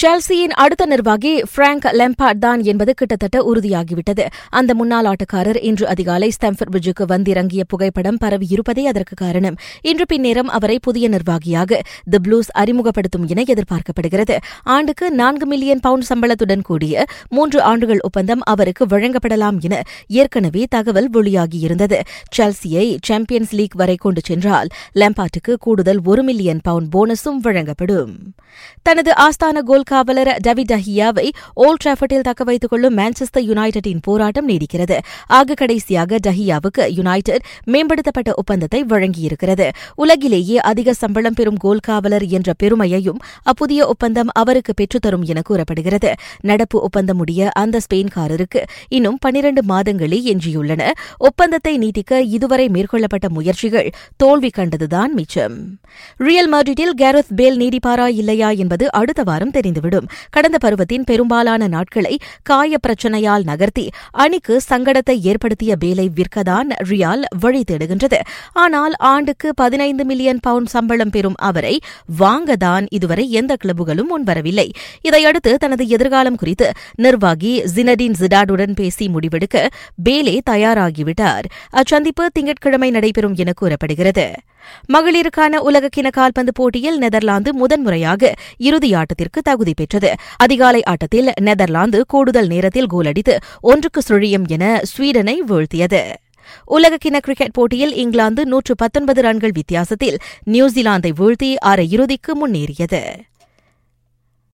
செல்சியின் அடுத்த நிர்வாகி பிராங்க் லெம்பார்ட் தான் என்பது கிட்டத்தட்ட உறுதியாகிவிட்டது. அந்த முன்னாள் ஆட்டக்காரர் இன்று அதிகாலை ஸ்டம்பர்ட் பிரிட்ஜுக்கு வந்திறங்கிய புகைப்படம் பரவியிருப்பதே அதற்கு காரணம். இன்று பின்னேரம் அவரை புதிய நிர்வாகியாக தி ப்ளூஸ் அறிமுகப்படுத்தும் என எதிர்பார்க்கப்படுகிறது. ஆண்டுக்கு நான்கு மில்லியன் பவுண்ட் சம்பளத்துடன் கூடிய மூன்று ஆண்டுகள் ஒப்பந்தம் அவருக்கு வழங்கப்படலாம் என ஏற்கனவே தகவல் வெளியாகியிருந்தது. செல்சியை சாம்பியன்ஸ் லீக் வரை கொண்டு சென்றால் லெம்பார்ட்டுக்கு கூடுதல் ஒரு மில்லியன் பவுண்ட் போனஸும் வழங்கப்படும். தனது ஆஸ்தான கோல் காவலர் டவிட் டஹியாவை ஓல்ட் டிராஃபர்டில் தக்க வைத்துக் கொள்ளும் மான்செஸ்டர் யுனைடெடின் போராட்டம் நீடிக்கிறது. ஆக கடைசியாக டஹியாவுக்கு யுனைடெட் மேம்படுத்தப்பட்ட ஒப்பந்தத்தை வழங்கியிருக்கிறது. உலகிலேயே அதிக சம்பளம் பெறும் கோல் காவலர் என்ற பெருமையையும் அப்புதிய ஒப்பந்தம் அவருக்கு பெற்றுத்தரும் என கூறப்படுகிறது. நடப்பு ஒப்பந்தம் முடிய அந்த ஸ்பெயின்காரருக்கு இன்னும் பனிரண்டு மாதங்களே எஞ்சியுள்ளன. ஒப்பந்தத்தை நீட்டிக்க இதுவரை மேற்கொள்ளப்பட்ட முயற்சிகள் தோல்வி கண்டதுதான் மிச்சம். ரியல் மட்ரிட்டில் கேரத் பேல் நீடிப்பாரா இல்லையா என்பது அடுத்த வாரம் தெரிந்துவிடும் கடந்த பருவத்தின் பெரும்பாலான நாட்களை காய பிரச்சனையால் நகர்த்தி அணிக்கு சங்கடத்தை ஏற்படுத்திய பேலை விற்கதான் ரியால் வழி தேடுகின்றது. ஆனால் ஆண்டுக்கு பதினைந்து மில்லியன் பவுண்ட் சம்பளம் பெறும் அவரை வாங்கதான் இதுவரை எந்த கிளப்புகளும் முன்வரவில்லை. இதையடுத்து தனது எதிர்காலம் குறித்து நிர்வாகி ஜினடின் ஜிடாடுடன் பேசி முடிவெடுக்க பேலே தயாராகிவிட்டார். அச்சந்திப்பு திங்கட்கிழமை நடைபெறும் என கூறப்படுகிறது. மகளிருக்கான உலகக்கிண கால்பந்து போட்டியில் நெதர்லாந்து முதன்முறையாக இறுதியாட்டத்திற்கு தகுதி பெற்றது. அதிகாலை ஆட்டத்தில் நெதர்லாந்து கூடுதல் நேரத்தில் கோல் அடித்து ஒன்றுக்கு சுழியம் என ஸ்வீடனை வீழ்த்தியது. உலகக்கிண கிரிக்கெட் போட்டியில் இங்கிலாந்து நூற்று பத்தொன்பது ரன்கள் வித்தியாசத்தில் நியூசிலாந்தை வீழ்த்தி அரையிறுதிக்கு முன்னேறியது.